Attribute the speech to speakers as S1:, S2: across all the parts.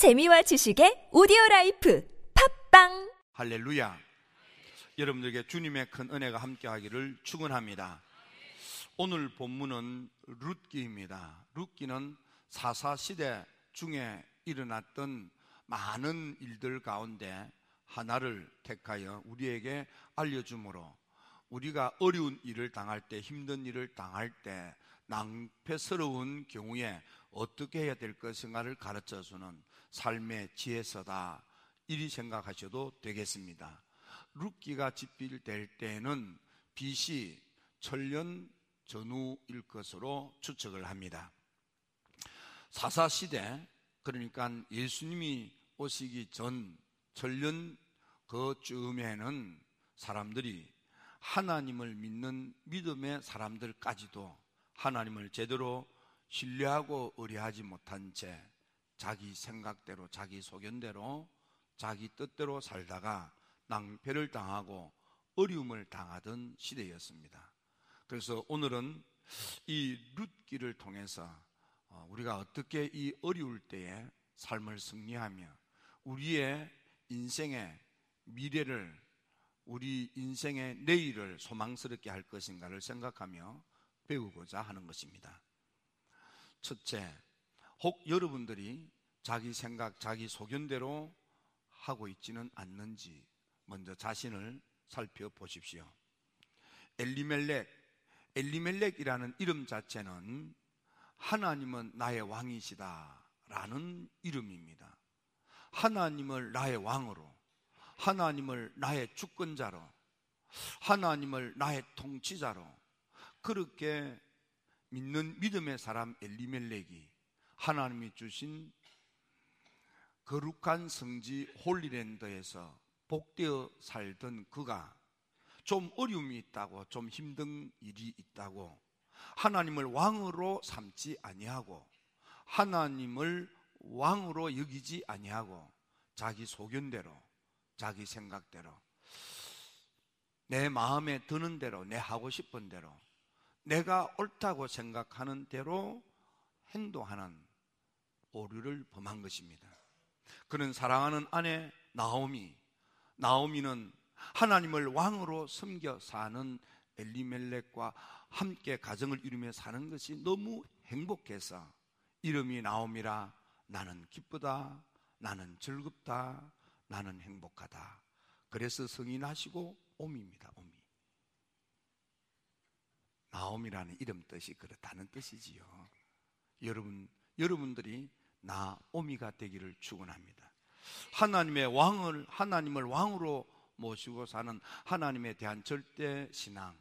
S1: 재미와 지식의 오디오 라이프 팟빵
S2: 할렐루야. 여러분들에게 주님의 큰 은혜가 함께하기를 축원합니다. 오늘 본문은 룻기입니다. 룻기는 사사 시대 중에 일어났던 많은 일들 가운데 하나를 택하여 우리에게 알려주므로 우리가 어려운 일을 당할 때 힘든 일을 당할 때 낭패스러운 경우에 어떻게 해야 될 것인가를 가르쳐 주는 삶의 지혜서다. 이리 생각하셔도 되겠습니다. 룻기가 집필될 때에는 BC 천년 전후일 것으로 추측을 합니다. 사사 시대 그러니까 예수님이 오시기 전 천년 그쯤에는 사람들이 하나님을 믿는 믿음의 사람들까지도 하나님을 제대로 신뢰하고 의뢰하지 못한 채 자기 생각대로 자기 소견대로 자기 뜻대로 살다가 낭패를 당하고 어려움을 당하던 시대였습니다. 그래서 오늘은 이 룻기를 통해서 어, 우리가 어떻게 이 어려울 때에 삶을 승리하며 우리의 인생의 미래를 우리 인생의 내일을 소망스럽게 할 것인가를 생각하며 배우고자 하는 것입니다. 첫째, 혹 여러분들이 자기 생각, 자기 소견대로 하고 있지는 않는지 먼저 자신을 살펴보십시오. 엘리멜렉, 엘리멜렉이라는 이름 자체는 하나님은 나의 왕이시다 라는 이름입니다. 하나님을 나의 왕으로, 하나님을 나의 주권자로, 하나님을 나의 통치자로 그렇게 믿는 믿음의 사람 엘리멜렉이 하나님이 주신 거룩한 성지 Holy Land에서 복되어 살던 그가 좀 어려움이 있다고 좀 힘든 일이 있다고 하나님을 왕으로 삼지 아니하고 하나님을 왕으로 여기지 아니하고 자기 소견대로 자기 생각대로 내 마음에 드는 대로 내 하고 싶은 대로 내가 옳다고 생각하는 대로 행동하는 오류를 범한 것입니다. 그는 사랑하는 아내 나오미, 나오미는 하나님을 왕으로 섬겨 사는 엘리멜렉과 함께 가정을 이루며 사는 것이 너무 행복해서 이름이 나오미라 나는 기쁘다, 나는 즐겁다, 나는 행복하다. 그래서 성이 나시고 오미입니다. 오미. 나옴이라는 이름 뜻이 그렇다는 뜻이지요. 여러분, 여러분들이 나오미가 되기를 축원합니다. 하나님의 왕을 하나님을 왕으로 모시고 사는 하나님에 대한 절대 신앙.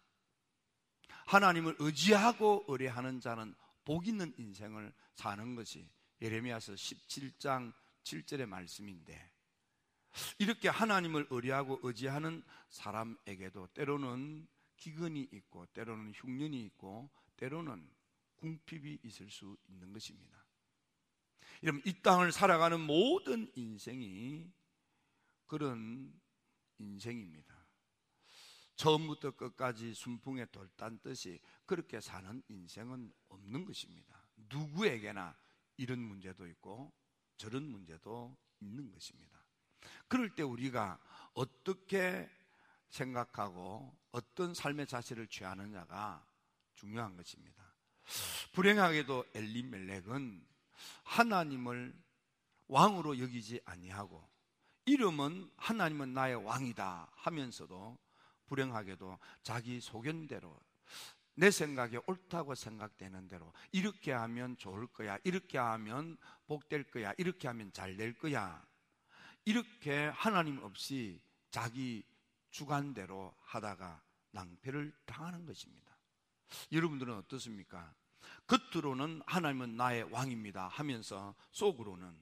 S2: 하나님을 의지하고 의뢰하는 자는 복 있는 인생을 사는 것이 예레미야서 17장 7절의 말씀인데 이렇게 하나님을 의뢰하고 의지하는 사람에게도 때로는 기근이 있고 때로는 흉년이 있고 때로는 궁핍이 있을 수 있는 것입니다. 여러분 이 땅을 살아가는 모든 인생이 그런 인생입니다. 처음부터 끝까지 순풍에 돌단 듯이 그렇게 사는 인생은 없는 것입니다. 누구에게나 이런 문제도 있고 저런 문제도 있는 것입니다. 그럴 때 우리가 어떻게 생각하고 어떤 삶의 자세를 취하느냐가 중요한 것입니다. 불행하게도 엘리멜렉은 하나님을 왕으로 여기지 아니하고 이름은 하나님은 나의 왕이다 하면서도 불행하게도 자기 소견대로 내 생각에 옳다고 생각되는 대로 이렇게 하면 좋을 거야 이렇게 하면 복될 거야 이렇게 하면 잘 될 거야 이렇게 하나님 없이 자기 주관대로 하다가 낭패를 당하는 것입니다. 여러분들은 어떻습니까? 겉으로는 하나님은 나의 왕입니다 하면서 속으로는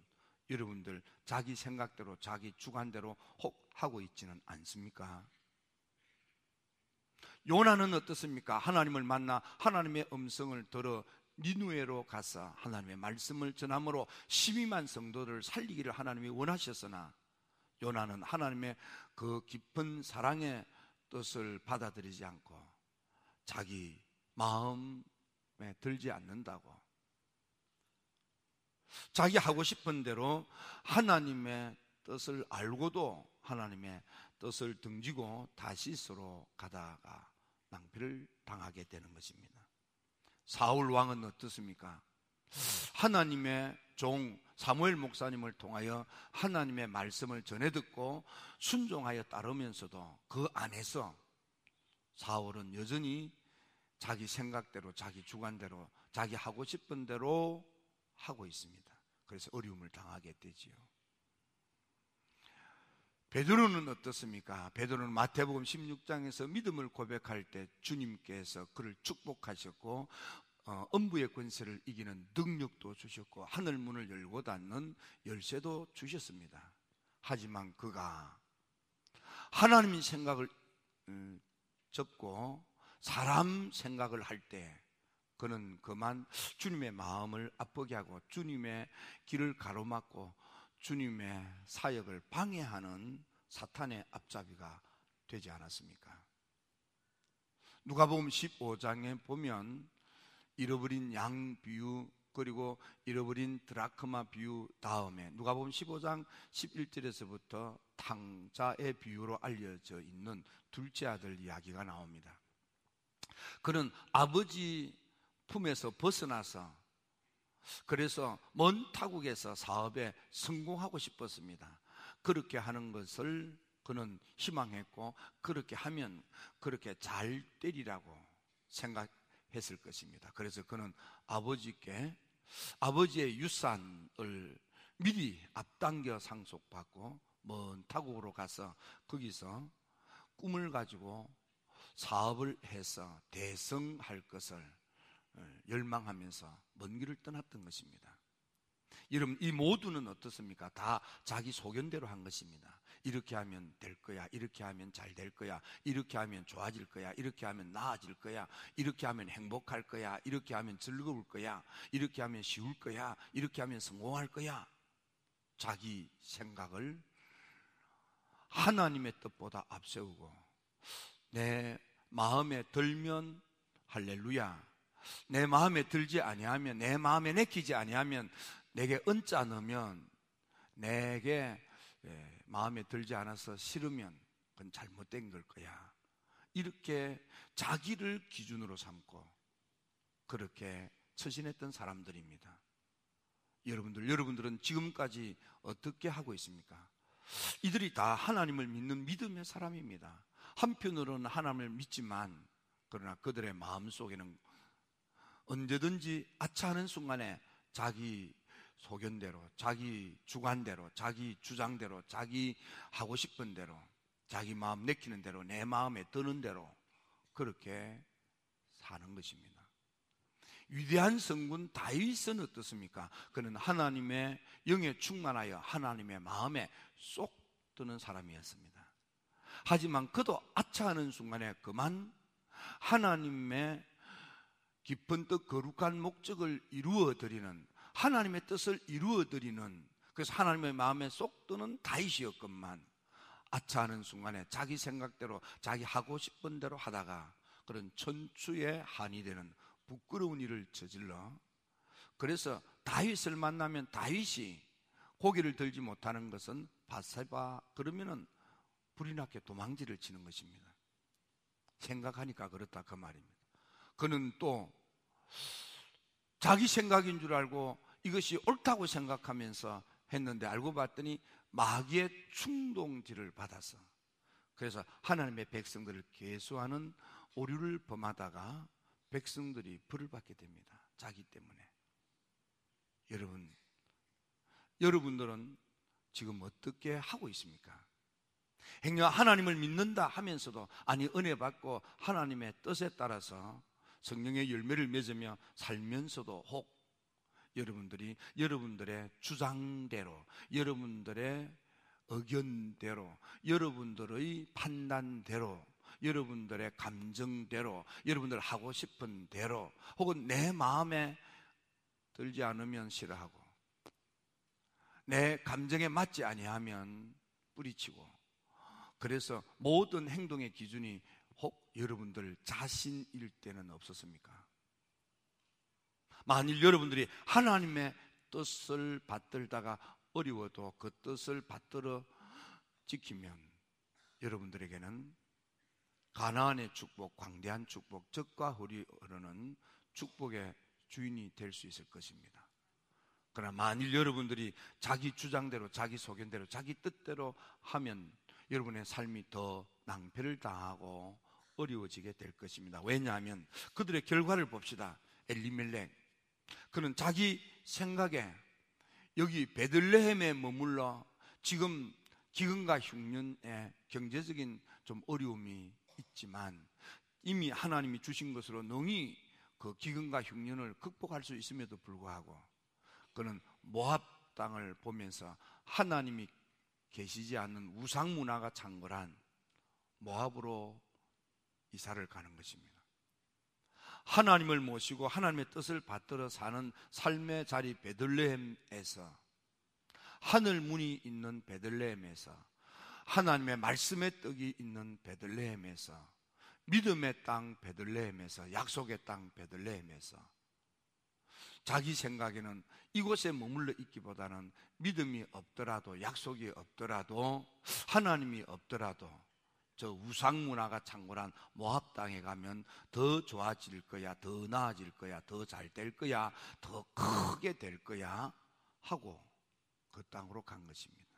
S2: 여러분들 자기 생각대로 자기 주관대로 혹 하고 있지는 않습니까? 요나는 어떻습니까? 하나님을 만나 하나님의 음성을 들어 니누에로 가서 하나님의 말씀을 전함으로 12만 성도를 살리기를 하나님이 원하셨으나 요나는 하나님의 그 깊은 사랑의 뜻을 받아들이지 않고 자기 마음에 들지 않는다고 자기 하고 싶은 대로 하나님의 뜻을 알고도 하나님의 뜻을 등지고 다시스로 가다가 낭비를 당하게 되는 것입니다. 사울 왕은 어떻습니까? 하나님의 종 사무엘 목사님을 통하여 하나님의 말씀을 전해 듣고 순종하여 따르면서도 그 안에서 사울은 여전히 자기 생각대로 자기 주관대로 자기 하고 싶은 대로 하고 있습니다. 그래서 어려움을 당하게 되지요. 베드로는 어떻습니까? 베드로는 마태복음 16장에서 믿음을 고백할 때 주님께서 그를 축복하셨고 어, 엄부의 권세를 이기는 능력도 주셨고 하늘 문을 열고 닫는 열쇠도 주셨습니다. 하지만 그가 하나님의 생각을 음, 접고 사람 생각을 할 때 그는 그만 주님의 마음을 아프게 하고 주님의 길을 가로막고 주님의 사역을 방해하는 사탄의 앞잡이가 되지 않았습니까? 누가복음 15장에 보면 잃어버린 양 비유 그리고 잃어버린 드라크마 비유 다음에 누가복음 15장 11절에서부터 탕자의 비유로 알려져 있는 둘째 아들 이야기가 나옵니다. 그는 아버지 품에서 벗어나서 그래서 먼 타국에서 사업에 성공하고 싶었습니다. 그렇게 하는 것을 그는 희망했고 그렇게 하면 그렇게 잘 되리라고 생각했을 것입니다. 그래서 그는 아버지께 아버지의 유산을 미리 앞당겨 상속받고 먼 타국으로 가서 거기서 꿈을 가지고 사업을 해서 대성할 것을 어, 열망하면서 먼 길을 떠났던 것입니다. 여러분, 이 모두는 어떻습니까? 다 자기 소견대로 한 것입니다. 이렇게 하면 될 거야. 이렇게 하면 잘 될 거야. 이렇게 하면 좋아질 거야. 이렇게 하면 나아질 거야. 이렇게 하면 행복할 거야. 이렇게 하면 즐거울 거야. 이렇게 하면 쉬울 거야. 이렇게 하면 성공할 거야. 자기 생각을 하나님의 뜻보다 앞세우고 내 마음에 들면 할렐루야. 내 마음에 들지 아니하면 내 마음에 내키지 아니하면 내게 은자 넣으면 내게 예, 마음에 들지 않아서 싫으면 그건 잘못된 걸 거야. 이렇게 자기를 기준으로 삼고 그렇게 처신했던 사람들입니다. 여러분들, 여러분들은 지금까지 어떻게 하고 있습니까? 이들이 다 하나님을 믿는 믿음의 사람입니다. 한편으로는 하나님을 믿지만 그러나 그들의 마음 속에는 언제든지 아차하는 순간에 자기 소견대로, 자기 주관대로, 자기 주장대로, 자기 하고 싶은 대로, 자기 마음 내키는 대로, 내 마음에 드는 대로 그렇게 사는 것입니다. 위대한 성군 다윗은 어떻습니까? 그는 하나님의 영에 충만하여 하나님의 마음에 쏙 드는 사람이었습니다. 하지만 그도 아차하는 순간에 그만 하나님의 깊은 뜻 거룩한 목적을 이루어 드리는 하나님의 뜻을 이루어 드리는 그래서 하나님의 마음에 쏙 드는 다윗이었건만 아차하는 순간에 자기 생각대로 자기 하고 싶은 대로 하다가 그런 천추의 한이 되는 부끄러운 일을 저질러 그래서 다윗을 만나면 다윗이 고기를 들지 못하는 것은 바세바 그러면은 불이 났게 도망지를 치는 것입니다. 생각하니까 그렇다 그 말입니다. 그는 또 자기 생각인 줄 알고 이것이 옳다고 생각하면서 했는데 알고 봤더니 마귀의 충동질을 받아서 그래서 하나님의 백성들을 계수하는 오류를 범하다가 백성들이 불을 받게 됩니다. 자기 때문에. 여러분, 여러분들은 지금 어떻게 하고 있습니까? 행여 하나님을 믿는다 하면서도 아니 은혜 받고 하나님의 뜻에 따라서 성령의 열매를 맺으며 살면서도 혹 여러분들이 여러분들의 주장대로 여러분들의 의견대로 여러분들의 판단대로 여러분들의 감정대로 여러분들 하고 싶은 대로 혹은 내 마음에 들지 않으면 싫어하고 내 감정에 맞지 아니하면 뿌리치고 그래서 모든 행동의 기준이 혹 여러분들 자신일 때는 없었습니까? 만일 여러분들이 하나님의 뜻을 받들다가 어려워도 그 뜻을 받들어 지키면 여러분들에게는 가나안의 축복, 광대한 축복, 적과 홀이 흐르는 축복의 주인이 될 수 있을 것입니다. 그러나 만일 여러분들이 자기 주장대로, 자기 소견대로, 자기 뜻대로 하면 여러분의 삶이 더 낭패를 당하고 어려워지게 될 것입니다. 왜냐하면 그들의 결과를 봅시다. 엘리멜렉. 그는 자기 생각에 여기 베들레헴에 머물러 지금 기근과 흉년에 경제적인 좀 어려움이 있지만 이미 하나님이 주신 것으로 능히 그 기근과 흉년을 극복할 수 있음에도 불구하고 그는 모압 땅을 보면서 하나님이 계시지 않는 우상 문화가 창궐한 모압으로 이사를 가는 것입니다. 하나님을 모시고 하나님의 뜻을 받들어 사는 삶의 자리 베들레헴에서 하늘 문이 있는 베들레헴에서 하나님의 말씀의 떡이 있는 베들레헴에서 믿음의 땅 베들레헴에서 약속의 땅 베들레헴에서 자기 생각에는 이곳에 머물러 있기보다는 믿음이 없더라도 약속이 없더라도 하나님이 없더라도 저 우상 문화가 창궐한 모압 땅에 가면 더 좋아질 거야, 더 나아질 거야, 더 잘 될 거야, 더 크게 될 거야 하고 그 땅으로 간 것입니다.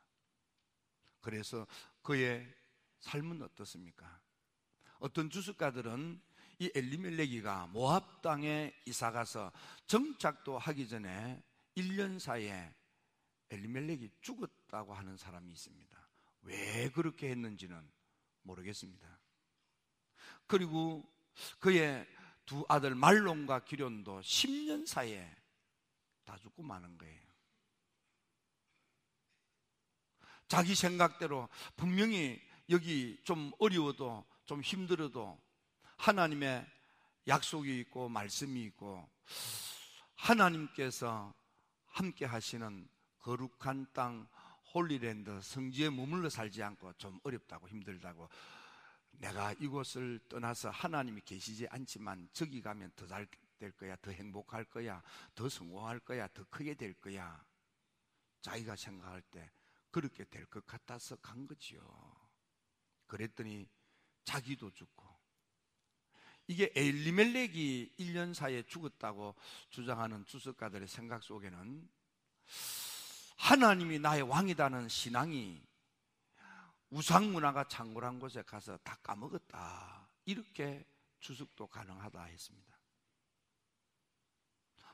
S2: 그래서 그의 삶은 어떻습니까? 어떤 주석가들은 이 엘리멜레기가 모압 땅에 이사 가서 정착도 하기 전에 1년 사이에 엘리멜렉이 죽었다고 하는 사람이 있습니다. 왜 그렇게 했는지는 모르겠습니다. 그리고 그의 두 아들 말론과 기련도 10년 사이에 다 죽고 마는 거예요. 자기 생각대로 분명히 여기 좀 어려워도 좀 힘들어도 하나님의 약속이 있고 말씀이 있고 하나님께서 함께 하시는 거룩한 땅 Holy Land 성지에 머물러 살지 않고 좀 어렵다고 힘들다고 내가 이곳을 떠나서 하나님이 계시지 않지만 저기 가면 더 잘 될 거야, 더 행복할 거야, 더 성공할 거야, 더 크게 될 거야. 자기가 생각할 때 그렇게 될 것 같아서 간 거지요. 그랬더니 자기도 죽고 이게 엘리멜렉이 1년 사이에 죽었다고 주장하는 주석가들의 생각 속에는 하나님이 나의 왕이다는 신앙이 우상 문화가 창궐한 곳에 가서 다 까먹었다. 이렇게 주석도 가능하다 했습니다.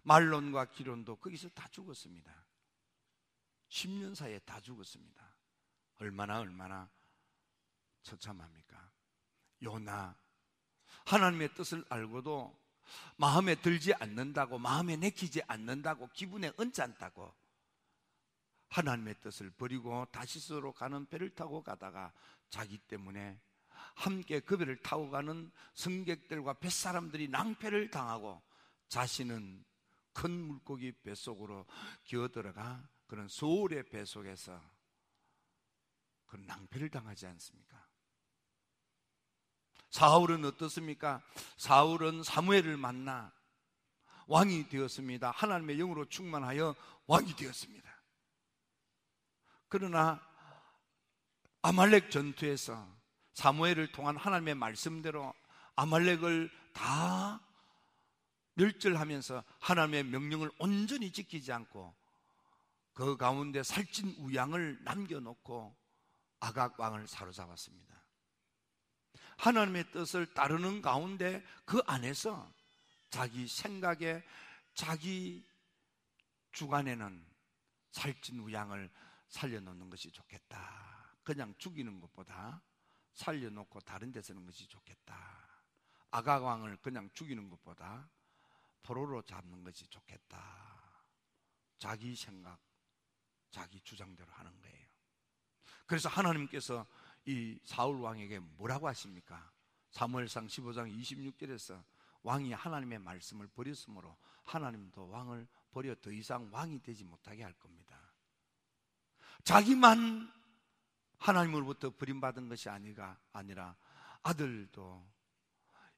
S2: 말론과 기론도 거기서 다 죽었습니다. 10년 사이에 다 죽었습니다. 얼마나 얼마나 처참합니까? 요나 하나님의 뜻을 알고도 마음에 들지 않는다고 마음에 내키지 않는다고 기분에 언짢다고 하나님의 뜻을 버리고 다시스로 가는 배를 타고 가다가 자기 때문에 함께 그 배를 타고 가는 승객들과 뱃사람들이 낭패를 당하고 자신은 큰 물고기 뱃속으로 기어들어가 그런 소울의 배 속에서 그 낭패를 당하지 않습니까? 사울은 어떻습니까? 사울은 사무엘을 만나 왕이 되었습니다. 하나님의 영으로 충만하여 왕이 되었습니다. 그러나 아말렉 전투에서 사무엘을 통한 하나님의 말씀대로 아말렉을 다 멸절하면서 하나님의 명령을 온전히 지키지 않고 그 가운데 살찐 우양을 남겨놓고 아각 왕을 사로잡았습니다. 하나님의 뜻을 따르는 가운데 그 안에서 자기 생각에 자기 주관에는 살찐 우양을 살려놓는 것이 좋겠다. 그냥 죽이는 것보다 살려놓고 다른 데 쓰는 것이 좋겠다. 아가왕을 그냥 죽이는 것보다 포로로 잡는 것이 좋겠다. 자기 생각, 자기 주장대로 하는 거예요. 그래서 하나님께서 이 사울 왕에게 뭐라고 하십니까? 사무엘상 15장 26절에서 왕이 하나님의 말씀을 버렸으므로 하나님도 왕을 버려 더 이상 왕이 되지 못하게 할 겁니다. 자기만 하나님으로부터 버림받은 것이 아니가 아니라 아들도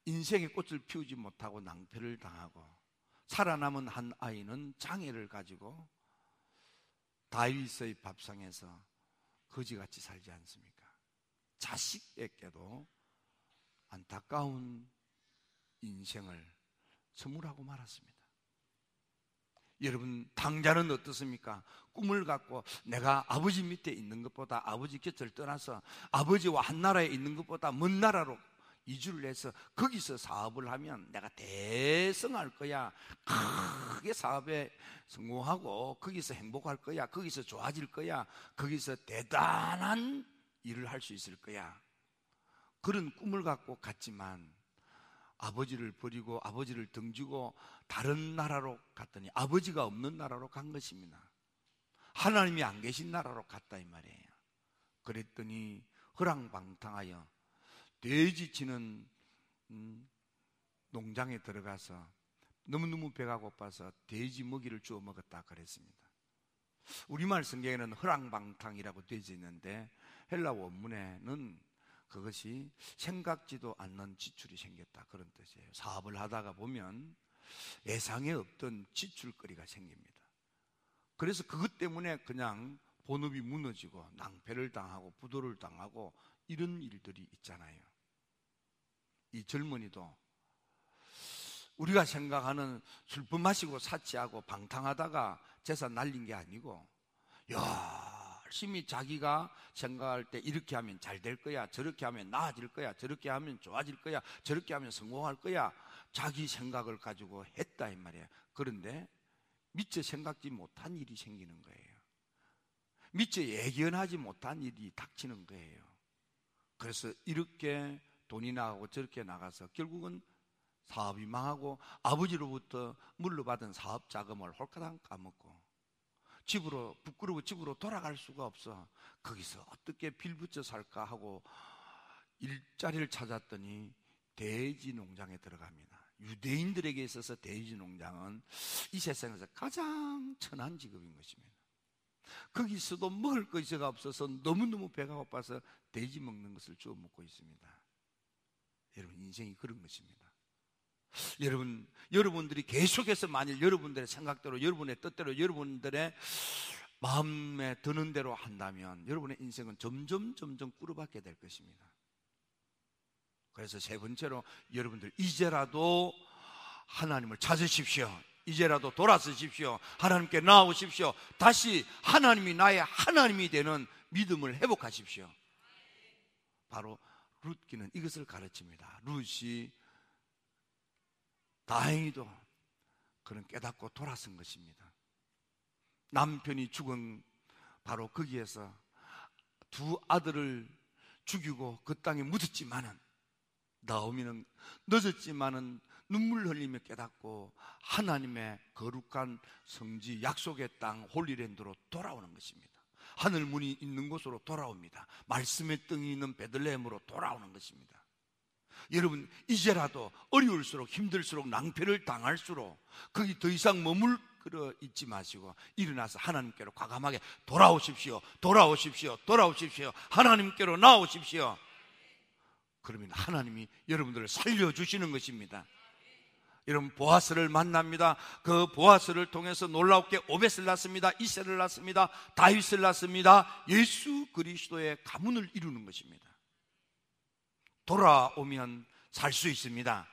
S2: 인생의 꽃을 피우지 못하고 낭패를 당하고 살아남은 한 아이는 장애를 가지고 다윗의 밥상에서 거지같이 살지 않습니까? 자식에게도 안타까운 인생을 선물하고 말았습니다. 여러분, 당자는 어떻습니까? 꿈을 갖고 내가 아버지 밑에 있는 것보다 아버지 곁을 떠나서 아버지와 한 나라에 있는 것보다 먼 나라로 이주를 해서 거기서 사업을 하면 내가 대성할 거야. 크게 사업에 성공하고 거기서 행복할 거야. 거기서 좋아질 거야. 거기서 대단한 일을 할 수 있을 거야. 그런 꿈을 갖고 갔지만 아버지를 버리고 아버지를 등지고 다른 나라로 갔더니 아버지가 없는 나라로 간 것입니다. 하나님이 안 계신 나라로 갔다 이 말이에요. 그랬더니 허랑방탕하여 돼지 치는 음, 농장에 들어가서 너무너무 배가 고파서 돼지 먹이를 주워 먹었다 그랬습니다. 우리말 성경에는 허랑방탕이라고 되어 있는데 헬라 원문에는 그것이 생각지도 않는 지출이 생겼다 그런 뜻이에요. 사업을 하다가 보면 예상에 없던 지출거리가 생깁니다. 그래서 그것 때문에 그냥 본업이 무너지고 낭패를 당하고 부도를 당하고 이런 일들이 있잖아요. 이 젊은이도 우리가 생각하는 술품 마시고 사치하고 방탕하다가 재산 날린 게 아니고 열심히 자기가 생각할 때 이렇게 하면 잘 될 거야 저렇게 하면 나아질 거야 저렇게 하면 좋아질 거야 저렇게 하면 성공할 거야. 자기 생각을 가지고 했다 이 말이에요. 그런데 미처 생각지 못한 일이 생기는 거예요. 미처 예견하지 못한 일이 닥치는 거예요. 그래서 이렇게 돈이 나가고 저렇게 나가서 결국은 사업이 망하고 아버지로부터 물러받은 사업 자금을 홀가당 까먹고 집으로 부끄러워 집으로 돌아갈 수가 없어 거기서 어떻게 빌붙여 살까 하고 일자리를 찾았더니 돼지 농장에 들어갑니다. 유대인들에게 있어서 돼지 농장은 이 세상에서 가장 천한 직업인 것입니다. 거기서도 먹을 것이가 없어서 너무너무 배가 고파서 돼지 먹는 것을 주워 먹고 있습니다. 여러분 인생이 그런 것입니다. 여러분 여러분들이 계속해서 만일 여러분들의 생각대로 여러분의 뜻대로 여러분들의 마음에 드는 대로 한다면 여러분의 인생은 점점 점점 꾸려받게 될 것입니다. 그래서 세 번째로 여러분들 이제라도 하나님을 찾으십시오. 이제라도 돌아서십시오. 하나님께 나오십시오. 다시 하나님이 나의 하나님이 되는 믿음을 회복하십시오. 바로 룻기는 이것을 가르칩니다. 룻이 다행히도 그는 깨닫고 돌아선 것입니다. 남편이 죽은 바로 거기에서 두 아들을 죽이고 그 땅에 묻었지만은 나오미는 늦었지만은 눈물 흘리며 깨닫고 하나님의 거룩한 성지 약속의 땅 홀리랜드로 돌아오는 것입니다. 하늘 문이 있는 곳으로 돌아옵니다. 말씀의 뜰이 있는 베들레헴으로 돌아오는 것입니다. 여러분 이제라도 어려울수록 힘들수록 낭패를 당할수록 거기 더 이상 머물러 있지 마시고 일어나서 하나님께로 과감하게 돌아오십시오. 돌아오십시오. 돌아오십시오. 하나님께로 나오십시오. 그러면 하나님이 여러분들을 살려 주시는 것입니다. 여러분 보아스를 만납니다. 그 보아스를 통해서 놀랍게 오벳을 낳습니다. 이세를 낳습니다. 다윗을 낳습니다. 예수 그리스도의 가문을 이루는 것입니다. 돌아오면 살 수 있습니다.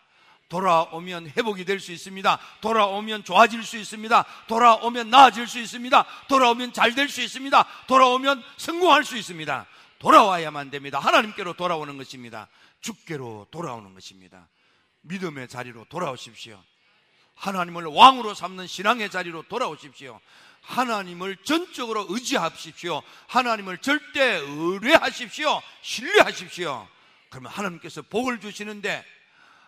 S2: 돌아오면 회복이 될 수 있습니다. 돌아오면 좋아질 수 있습니다. 돌아오면 나아질 수 있습니다. 돌아오면 잘 될 수 있습니다. 돌아오면 성공할 수 있습니다. 돌아와야만 됩니다. 하나님께로 돌아오는 것입니다. 주께로 돌아오는 것입니다. 믿음의 자리로 돌아오십시오. 하나님을 왕으로 삼는 신앙의 자리로 돌아오십시오. 하나님을 전적으로 의지하십시오. 하나님을 절대 의뢰하십시오. 신뢰하십시오. 그러면 하나님께서 복을 주시는데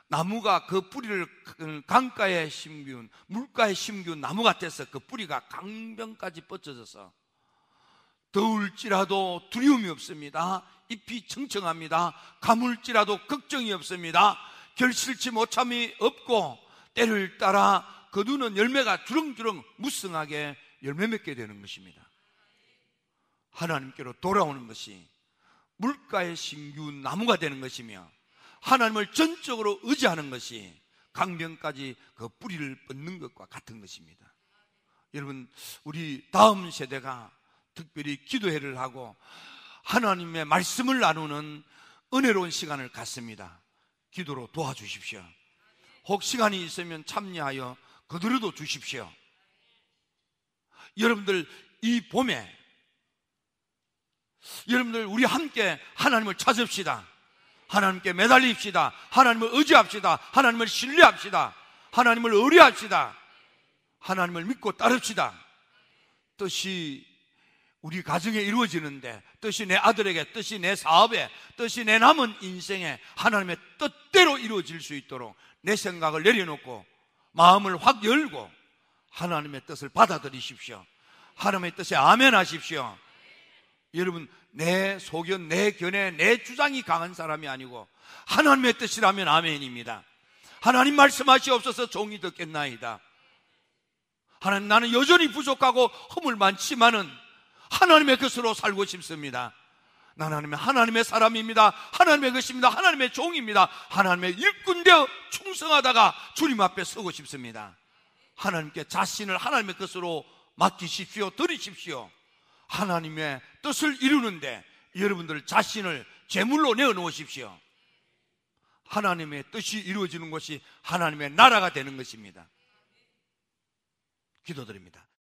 S2: 나무가 그 뿌리를 강가에 심기운 물가에 심기운 나무 같아서 그 뿌리가 강변까지 뻗쳐져서 더울지라도 두려움이 없습니다. 잎이 청청합니다. 가물지라도 걱정이 없습니다. 결실치 못함이 없고 때를 따라 거두는 열매가 주렁주렁 무성하게 열매 맺게 되는 것입니다. 하나님께로 돌아오는 것이 물가의 신규 나무가 되는 것이며 하나님을 전적으로 의지하는 것이 강변까지 그 뿌리를 뻗는 것과 같은 것입니다. 여러분, 우리 다음 세대가 특별히 기도회를 하고 하나님의 말씀을 나누는 은혜로운 시간을 갖습니다. 기도로 도와주십시오. 혹 시간이 있으면 참여하여 그들도 주십시오. 여러분들 이 봄에 여러분들 우리 함께 하나님을 찾읍시다. 하나님께 매달립시다. 하나님을 의지합시다. 하나님을 신뢰합시다. 하나님을 의뢰합시다. 하나님을 믿고 따릅시다. 뜻이 우리 가정에 이루어지는데 뜻이 내 아들에게 뜻이 내 사업에 뜻이 내 남은 인생에 하나님의 뜻대로 이루어질 수 있도록 내 생각을 내려놓고 마음을 확 열고 하나님의 뜻을 받아들이십시오. 하나님의 뜻에 아멘 하십시오. 여러분, 내 소견, 내 견해, 내 주장이 강한 사람이 아니고 하나님의 뜻이라면 아멘입니다. 하나님 말씀하시옵소서 종이 듣겠나이다. 하나님 나는 여전히 부족하고 허물 많지만은 하나님의 것으로 살고 싶습니다. 나는 하나님의 사람입니다. 하나님의 것입니다. 하나님의 종입니다. 하나님의 일꾼되어 충성하다가 주님 앞에 서고 싶습니다. 하나님께 자신을 하나님의 것으로 맡기십시오. 드리십시오. 하나님의 뜻을 이루는데 여러분들 자신을 제물로 내어 놓으십시오. 하나님의 뜻이 이루어지는 것이 하나님의 나라가 되는 것입니다. 기도드립니다.